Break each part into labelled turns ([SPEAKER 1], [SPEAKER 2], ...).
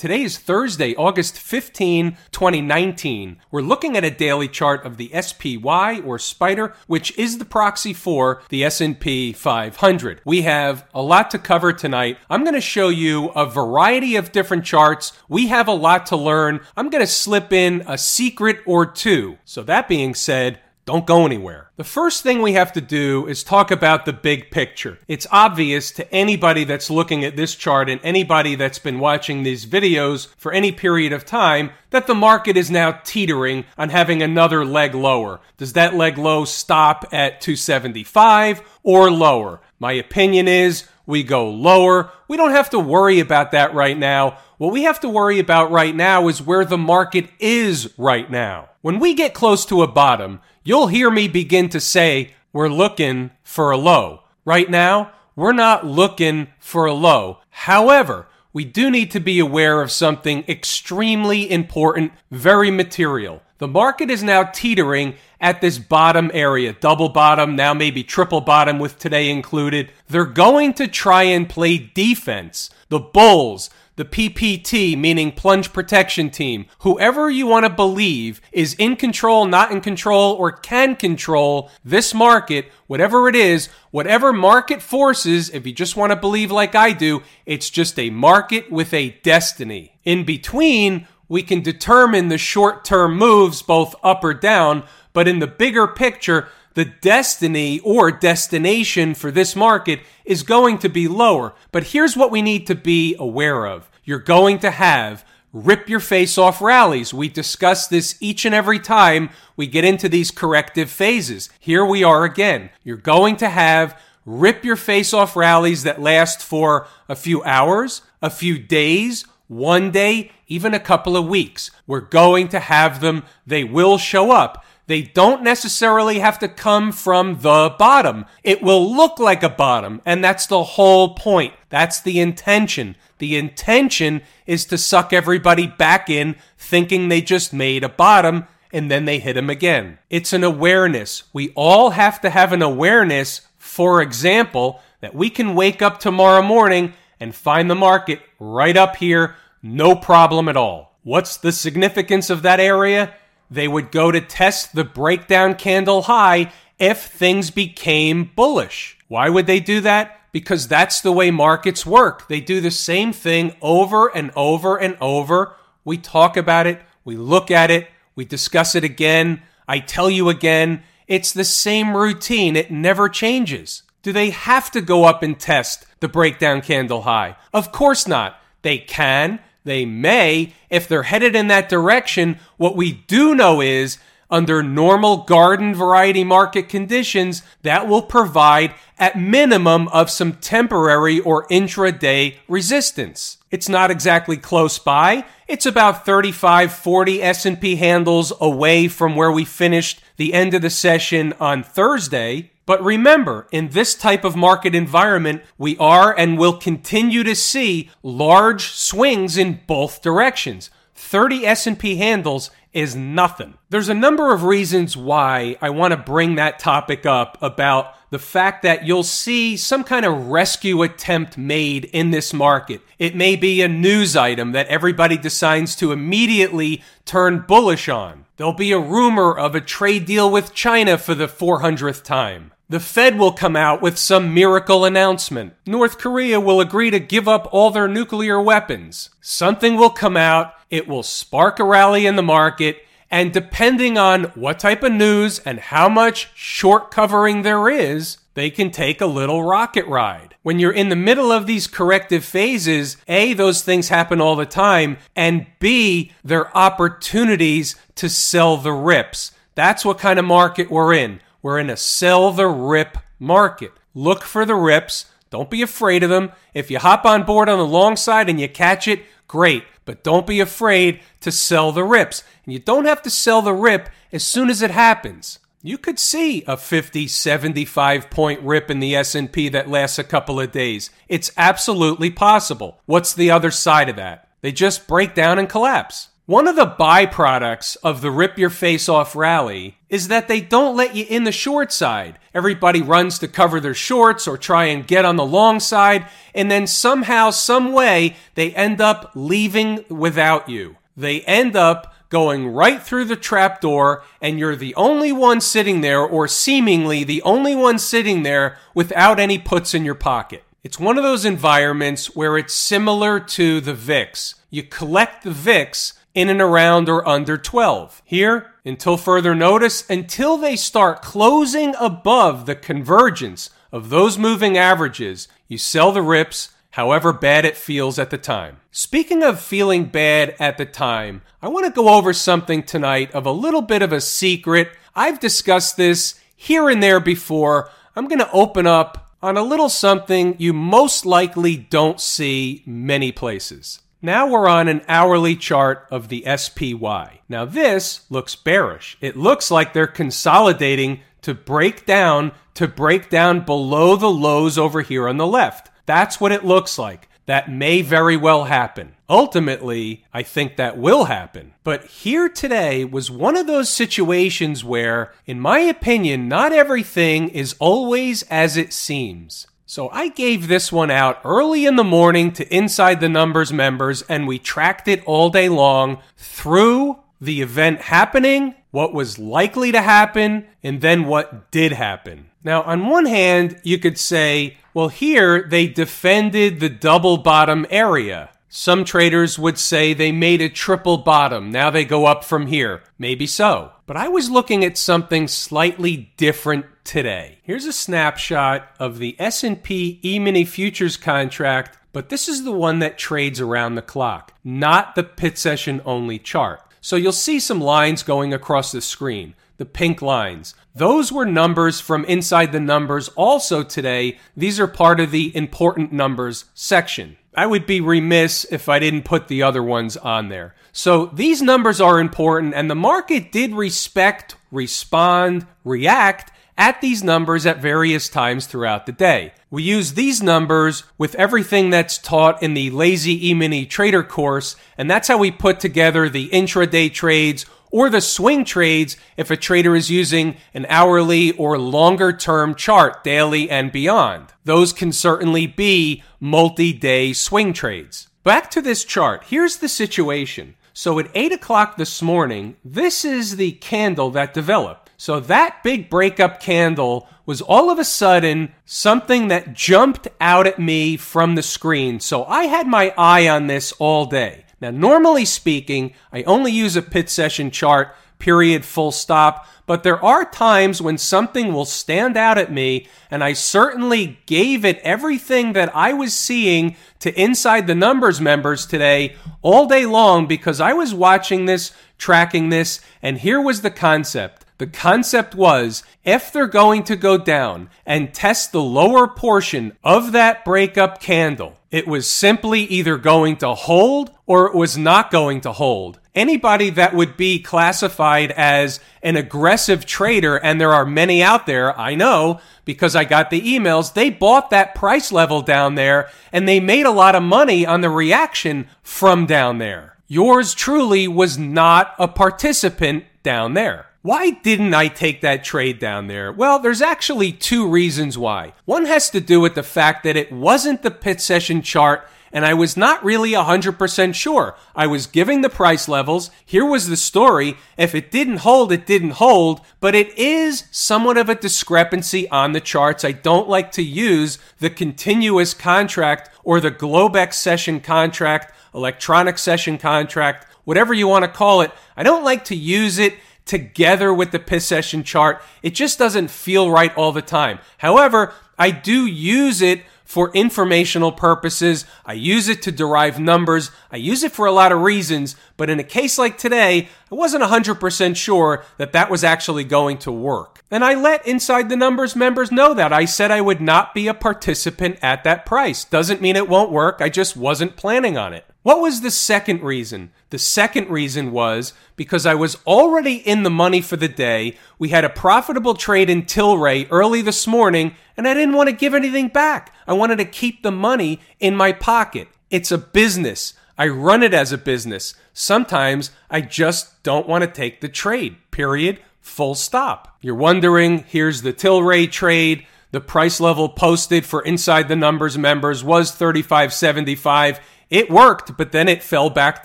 [SPEAKER 1] Today is Thursday, August 15, 2019. We're looking at a daily chart of the SPY or Spider, which is the proxy for the S&P 500. We have a lot to cover tonight. I'm going to show you a variety of different charts. We have a lot to learn. I'm going to slip in a secret or two. So that being said, don't go anywhere. The first thing we have to do is talk about the big picture. It's obvious to anybody that's looking at this chart and anybody that's been watching these videos for any period of time that the market is now teetering on having another leg lower. Does that leg low stop at 275 or lower? My opinion is we go lower. We don't have to worry about that right now. What we have to worry about right now is where the market is right now. When we get close to a bottom, you'll hear me begin to say, we're looking for a low. Right now, we're not looking for a low. However, we do need to be aware of something extremely important, very material. The market is now teetering at this bottom area, double bottom, now maybe triple bottom with today included. They're going to try and play defense. The bulls, the PPT, meaning plunge protection team, whoever you want to believe is in control, not in control, or can control this market, whatever it is, whatever market forces, if you just want to believe like I do, it's just a market with a destiny. In between, we can determine the short term moves, both up or down, but in the bigger picture, the destiny or destination for this market is going to be lower. But here's what we need to be aware of you're going to have rip your face off rallies. We discuss this each and every time we get into these corrective phases. Here we are again. You're going to have rip your face off rallies that last for a few hours, a few days, one day, even a couple of weeks. We're going to have them. They will show up. They don't necessarily have to come from the bottom. It will look like a bottom, and that's the whole point. That's the intention. The intention is to suck everybody back in thinking they just made a bottom and then they hit them again. It's an awareness. We all have to have an awareness, for example, that we can wake up tomorrow morning and find the market right up here, no problem at all. What's the significance of that area? They would go to test the breakdown candle high if things became bullish. Why would they do that? Because that's the way markets work. They do the same thing over and over and over. We talk about it, we look at it, we discuss it again. I tell you again, it's the same routine. It never changes. Do they have to go up and test the breakdown candle high? Of course not. They can, they may, if they're headed in that direction. What we do know is, under normal garden variety market conditions, that will provide at minimum of some temporary or intraday resistance. It's not exactly close by. It's about 35, 40 S&P handles away from where we finished the end of the session on Thursday. But remember, in this type of market environment, we are and will continue to see large swings in both directions. 30 S&P handles is nothing. There's a number of reasons why I want to bring that topic up about the fact that you'll see some kind of rescue attempt made in this market. It may be a news item that everybody decides to immediately turn bullish on. There'll be a rumor of a trade deal with China for the 400th time. The Fed will come out with some miracle announcement. North Korea will agree to give up all their nuclear weapons. Something will come out, it will spark a rally in the market, and depending on what type of news and how much short covering there is, they can take a little rocket ride. When you're in the middle of these corrective phases, A, those things happen all the time, and B, they're opportunities to sell the rips. That's what kind of market we're in. We're in a sell the rip market. Look for the rips. Don't be afraid of them. If you hop on board on the long side and you catch it, great. But don't be afraid to sell the rips. And you don't have to sell the rip as soon as it happens. You could see a 50, 75 point rip in the S&P that lasts a couple of days. It's absolutely possible. What's the other side of that? They just break down and collapse. One of the byproducts of the rip your face off rally is that they don't let you in the short side. Everybody runs to cover their shorts or try and get on the long side, and then somehow, some way, they end up leaving without you. They end up going right through the trap door, and you're the only one sitting there, or seemingly the only one sitting there without any puts in your pocket. It's one of those environments where it's similar to the VIX. You collect the VIX in and around or under 12. Here, until further notice, until they start closing above the convergence of those moving averages, you sell the rips however bad it feels at the time. Speaking of feeling bad at the time, I want to go over something tonight of a little bit of a secret. I've discussed this here and there before. I'm going to open up on a little something you most likely don't see many places. Now we're on an hourly chart of the SPY. Now this looks bearish. It looks like they're consolidating to break down, to break down below the lows over here on the left. That's what it looks like. That may very well happen. Ultimately, I think that will happen. But here today was one of those situations where, in my opinion, not everything is always as it seems. So I gave this one out early in the morning to Inside the Numbers members, and we tracked it all day long through the event happening, what was likely to happen, and then what did happen. Now, on one hand, you could say, well, here they defended the double bottom area. Some traders would say they made a triple bottom. Now they go up from here. Maybe so. But I was looking at something slightly different today. Here's a snapshot of the S&P E-mini futures contract, but this is the one that trades around the clock, not the pit session only chart. So you'll see some lines going across the screen, the pink lines. Those were numbers from inside the numbers also today. These are part of the important numbers section. I would be remiss if I didn't put the other ones on there. So these numbers are important and the market did respect, respond, react at these numbers at various times throughout the day. We use these numbers with everything that's taught in the Lazy E-mini Trader course, and that's how we put together the intraday trades or the swing trades if a trader is using an hourly or longer term chart, daily and beyond. Those can certainly be multi-day swing trades. Back to this chart. Here's the situation. So at 8 o'clock this morning, this is the candle that developed. So that big breakup candle was all of a sudden something that jumped out at me from the screen. So I had my eye on this all day. Now, normally speaking, I only use a pit session chart, period, full stop, but there are times when something will stand out at me, and I certainly gave it everything that I was seeing to Inside the Numbers members today all day long because I was watching this, tracking this, and here was the concept. The concept was if they're going to go down and test the lower portion of that breakup candle, it was simply either going to hold or it was not going to hold. Anybody that would be classified as an aggressive trader, and there are many out there, I know, because I got the emails, they bought that price level down there and they made a lot of money on the reaction from down there. Yours truly was not a participant down there. Why didn't I take that trade down there? Well, there's actually two reasons why. One has to do with the fact that it wasn't the pit session chart and I was not really 100% sure. I was giving the price levels. Here was the story. If it didn't hold, it didn't hold, but it is somewhat of a discrepancy on the charts. I don't like to use the continuous contract or the Globex session contract, electronic session contract, whatever you want to call it. I don't like to use it together with the pit session chart. It just doesn't feel right all the time. However, I do use it for informational purposes. I use it to derive numbers. I use it for a lot of reasons, but in a case like today, I wasn't 100% sure that that was actually going to work. And I let Inside the Numbers members know that. I said I would not be a participant at that price. Doesn't mean it won't work. I just wasn't planning on it. What was the second reason? The second reason was because I was already in the money for the day. We had a profitable trade in Tilray early this morning, and I didn't want to give anything back. I wanted to keep the money in my pocket. It's a business. I run it as a business. Sometimes I just don't want to take the trade, period, full stop. You're wondering, here's the Tilray trade. The price level posted for Inside the Numbers members was 35.75. It worked, but then it fell back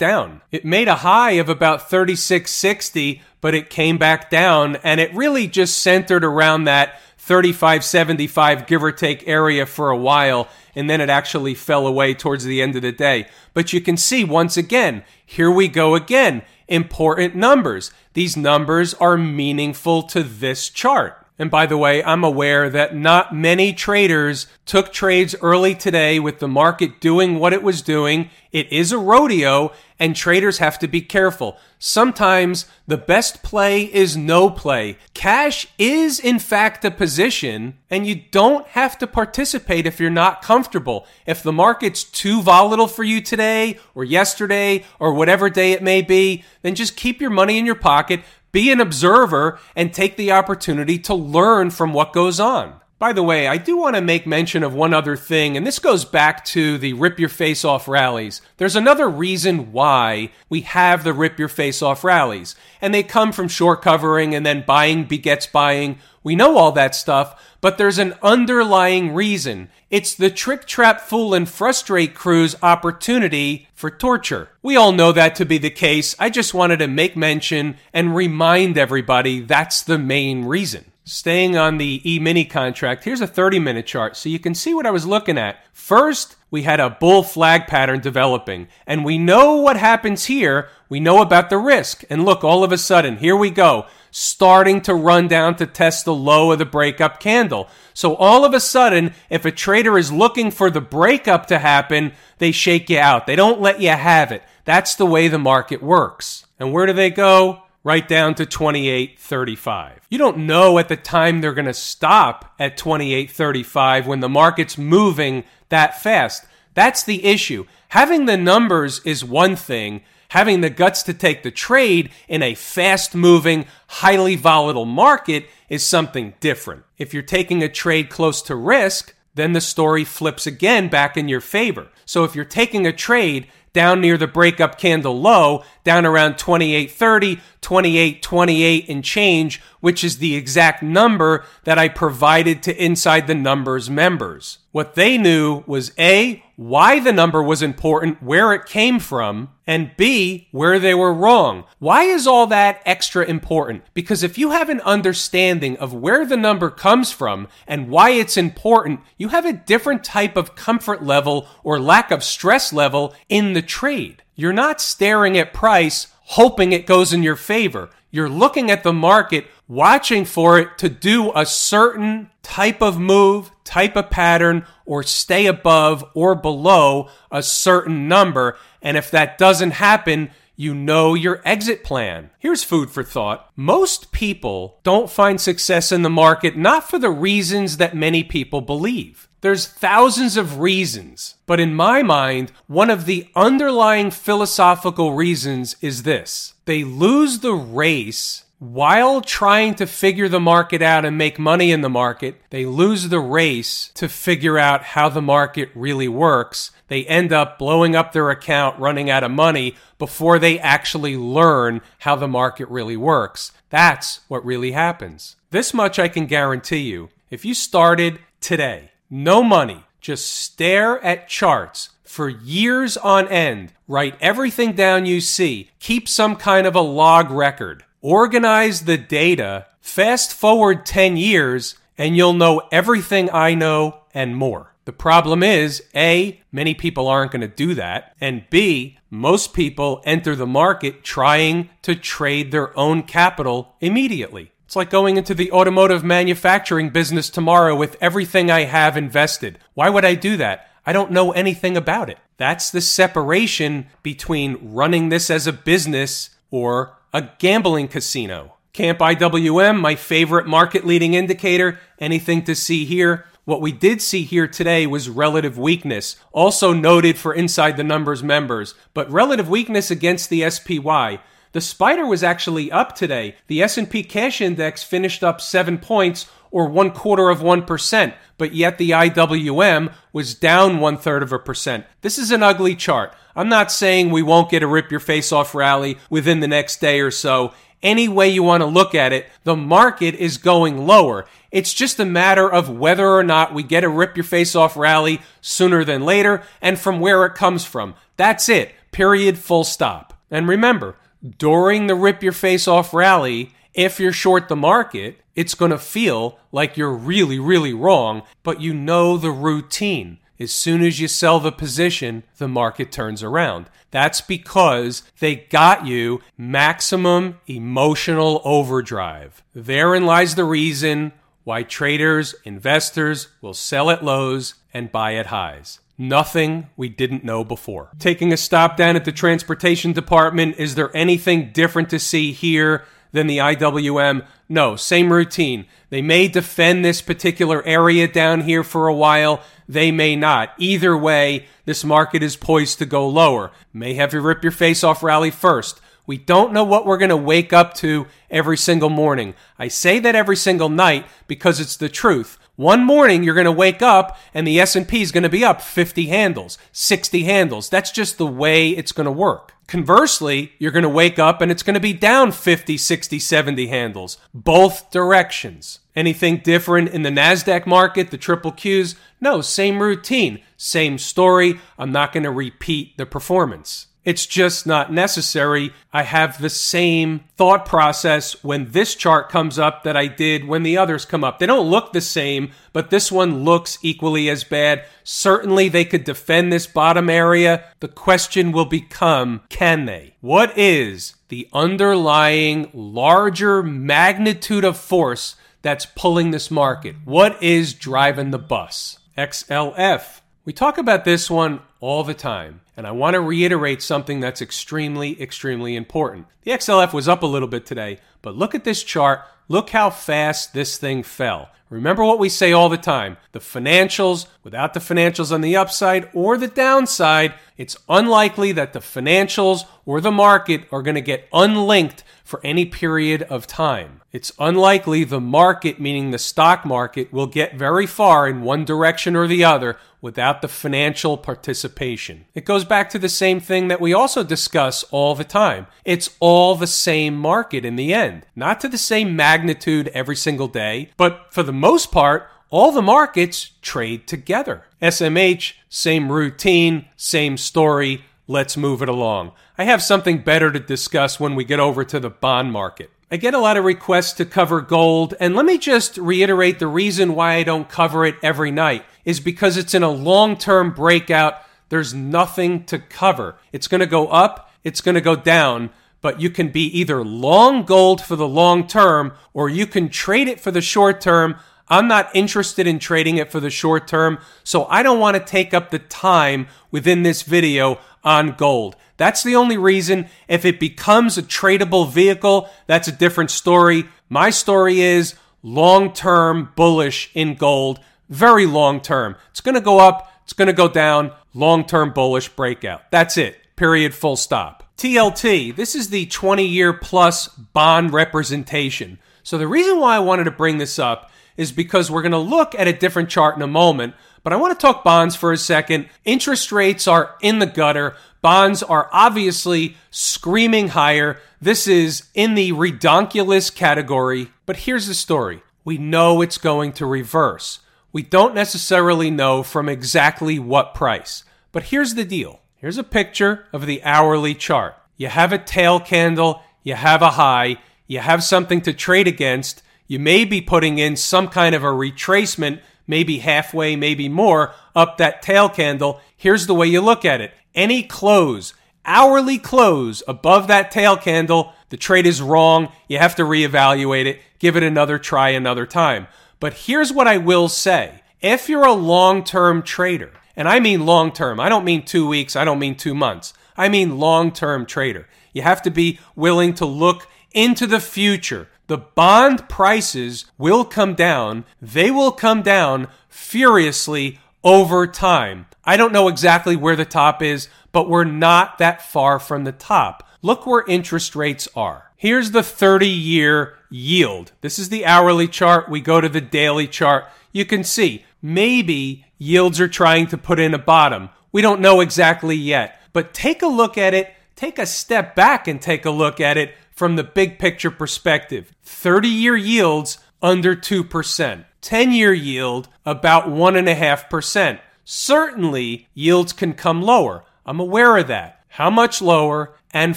[SPEAKER 1] down. It made a high of about 3660, but it came back down and it really just centered around that 3575 give or take area for a while and then it actually fell away towards the end of the day. But you can see once again, here we go again. Important numbers. These numbers are meaningful to this chart. And by the way, I'm aware that not many traders took trades early today with the market doing what it was doing. It is a rodeo and traders have to be careful. Sometimes the best play is no play. Cash is in fact a position and you don't have to participate if you're not comfortable. If the market's too volatile for you today or yesterday or whatever day it may be, then just keep your money in your pocket, be an observer and take the opportunity to learn from what goes on. By the way, I do want to make mention of one other thing, and this goes back to the rip your face off rallies. There's another reason why we have the rip your face off rallies, and they come from short covering and then buying begets buying. We know all that stuff, but there's an underlying reason. It's the trick, trap, fool, and frustrate crew's opportunity for torture. We all know that to be the case. I just wanted to make mention and remind everybody that's the main reason. Staying on the E mini contract, here's a 30 minute chart so you can see what I was looking at. First, we had a bull flag pattern developing, and we know what happens here. We know about the risk. And look, all of a sudden, here we go, starting to run down to test the low of the breakup candle. So all of a sudden, if a trader is looking for the breakup to happen, they shake you out. They don't let you have it. That's the way the market works. And where do they go? right down to 28.35. You don't know at the time they're going to stop at 28.35 when the market's moving that fast. That's the issue. Having the numbers is one thing. Having the guts to take the trade in a fast moving, highly volatile market is something different. If you're taking a trade close to risk, then the story flips again back in your favor. So if you're taking a trade down near the breakup candle low, down around 2830, 2828 and change, which is the exact number that I provided to Inside the Numbers members. What they knew was A, why the number was important, where it came from, and B, where they were wrong. Why is all that extra important? Because if you have an understanding of where the number comes from and why it's important, you have a different type of comfort level or lack of stress level in the trade. You're not staring at price hoping it goes in your favor. You're looking at the market, watching for it to do a certain type of move, type of pattern, or stay above or below a certain number. And if that doesn't happen, you know your exit plan. Here's food for thought. Most people don't find success in the market not for the reasons that many people believe. There's thousands of reasons, but in my mind, one of the underlying philosophical reasons is this. They lose the race while trying to figure the market out and make money in the market, they lose the race to figure out how the market really works. They end up blowing up their account, running out of money before they actually learn how the market really works. That's what really happens. This much I can guarantee you. If you started today, no money, just stare at charts for years on end, write everything down you see, keep some kind of a log record organize the data, fast forward 10 years, and you'll know everything I know and more. The problem is A, many people aren't going to do that. And B, most people enter the market trying to trade their own capital immediately. It's like going into the automotive manufacturing business tomorrow with everything I have invested. Why would I do that? I don't know anything about it. That's the separation between running this as a business or a gambling casino. Camp IWM, my favorite market leading indicator. Anything to see here? What we did see here today was relative weakness, also noted for inside the numbers members, but relative weakness against the SPY. The spider was actually up today. The S&P cash index finished up 7 points or one quarter of 1%, but yet the IWM was down one third of a percent. This is an ugly chart. I'm not saying we won't get a rip your face off rally within the next day or so. Any way you want to look at it, the market is going lower. It's just a matter of whether or not we get a rip your face off rally sooner than later and from where it comes from. That's it. Period. Full stop. And remember, during the rip your face off rally, if you're short the market, it's going to feel like you're really, really wrong, but you know the routine. As soon as you sell the position, the market turns around. That's because they got you maximum emotional overdrive. Therein lies the reason why traders, investors will sell at lows and buy at highs. Nothing we didn't know before. Taking a stop down at the transportation department, is there anything different to see here than the IWM? No, same routine. They may defend this particular area down here for a while. They may not. Either way, this market is poised to go lower. May have you rip your face off rally first. We don't know what we're going to wake up to every single morning. I say that every single night because it's the truth. One morning you're going to wake up and the S&P is going to be up 50 handles, 60 handles. That's just the way it's going to work. Conversely, you're going to wake up and it's going to be down 50, 60, 70 handles, both directions. Anything different in the NASDAQ market, the triple Qs? No, same routine, same story. I'm not going to repeat the performance. It's just not necessary. I have the same thought process when this chart comes up that I did when the others come up. They don't look the same, but this one looks equally as bad. Certainly they could defend this bottom area. The question will become, can they? What is the underlying larger magnitude of force that's pulling this market? What is driving the bus? XLF. We talk about this one all the time. And I want to reiterate something that's extremely, extremely important. The XLF was up a little bit today, but look at this chart. Look how fast this thing fell. Remember what we say all the time the financials, without the financials on the upside or the downside, it's unlikely that the financials or the market are going to get unlinked for any period of time. It's unlikely the market, meaning the stock market, will get very far in one direction or the other without the financial participation. It goes back to the same thing that we also discuss all the time. It's all the same market in the end. Not to the same magnitude every single day, but for the most part, all the markets trade together. SMH, same routine, same story. Let's move it along. I have something better to discuss when we get over to the bond market. I get a lot of requests to cover gold, and let me just reiterate the reason why I don't cover it every night is because it's in a long term breakout. There's nothing to cover. It's going to go up, it's going to go down, but you can be either long gold for the long term or you can trade it for the short term. I'm not interested in trading it for the short term, so I don't want to take up the time within this video on gold. That's the only reason. If it becomes a tradable vehicle, that's a different story. My story is long term bullish in gold, very long term. It's going to go up, it's going to go down, long term bullish breakout. That's it. Period, full stop. TLT, this is the 20 year plus bond representation. So the reason why I wanted to bring this up is because we're going to look at a different chart in a moment, but I want to talk bonds for a second. Interest rates are in the gutter. Bonds are obviously screaming higher. This is in the redonkulous category. But here's the story we know it's going to reverse. We don't necessarily know from exactly what price. But here's the deal here's a picture of the hourly chart. You have a tail candle, you have a high, you have something to trade against. You may be putting in some kind of a retracement, maybe halfway, maybe more, up that tail candle. Here's the way you look at it any close, hourly close above that tail candle, the trade is wrong. You have to reevaluate it, give it another try another time. But here's what I will say. If you're a long term trader, and I mean long term, I don't mean two weeks, I don't mean two months, I mean long term trader. You have to be willing to look into the future. The bond prices will come down. They will come down furiously over time. I don't know exactly where the top is, but we're not that far from the top. Look where interest rates are. Here's the 30 year yield. This is the hourly chart. We go to the daily chart. You can see maybe yields are trying to put in a bottom. We don't know exactly yet, but take a look at it. Take a step back and take a look at it from the big picture perspective. 30 year yields under 2%. 10 year yield about 1.5%. Certainly, yields can come lower. I'm aware of that. How much lower and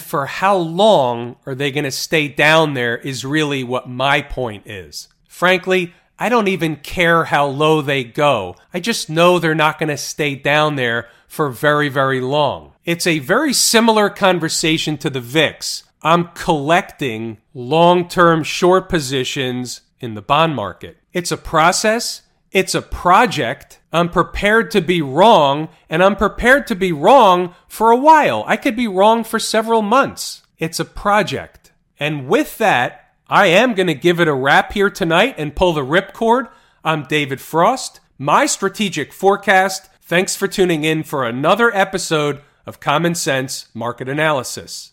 [SPEAKER 1] for how long are they going to stay down there is really what my point is. Frankly, I don't even care how low they go. I just know they're not going to stay down there for very, very long. It's a very similar conversation to the VIX. I'm collecting long term short positions in the bond market. It's a process, it's a project. I'm prepared to be wrong, and I'm prepared to be wrong for a while. I could be wrong for several months. It's a project. And with that, I am going to give it a wrap here tonight and pull the ripcord. I'm David Frost, my strategic forecast. Thanks for tuning in for another episode of Common Sense Market Analysis.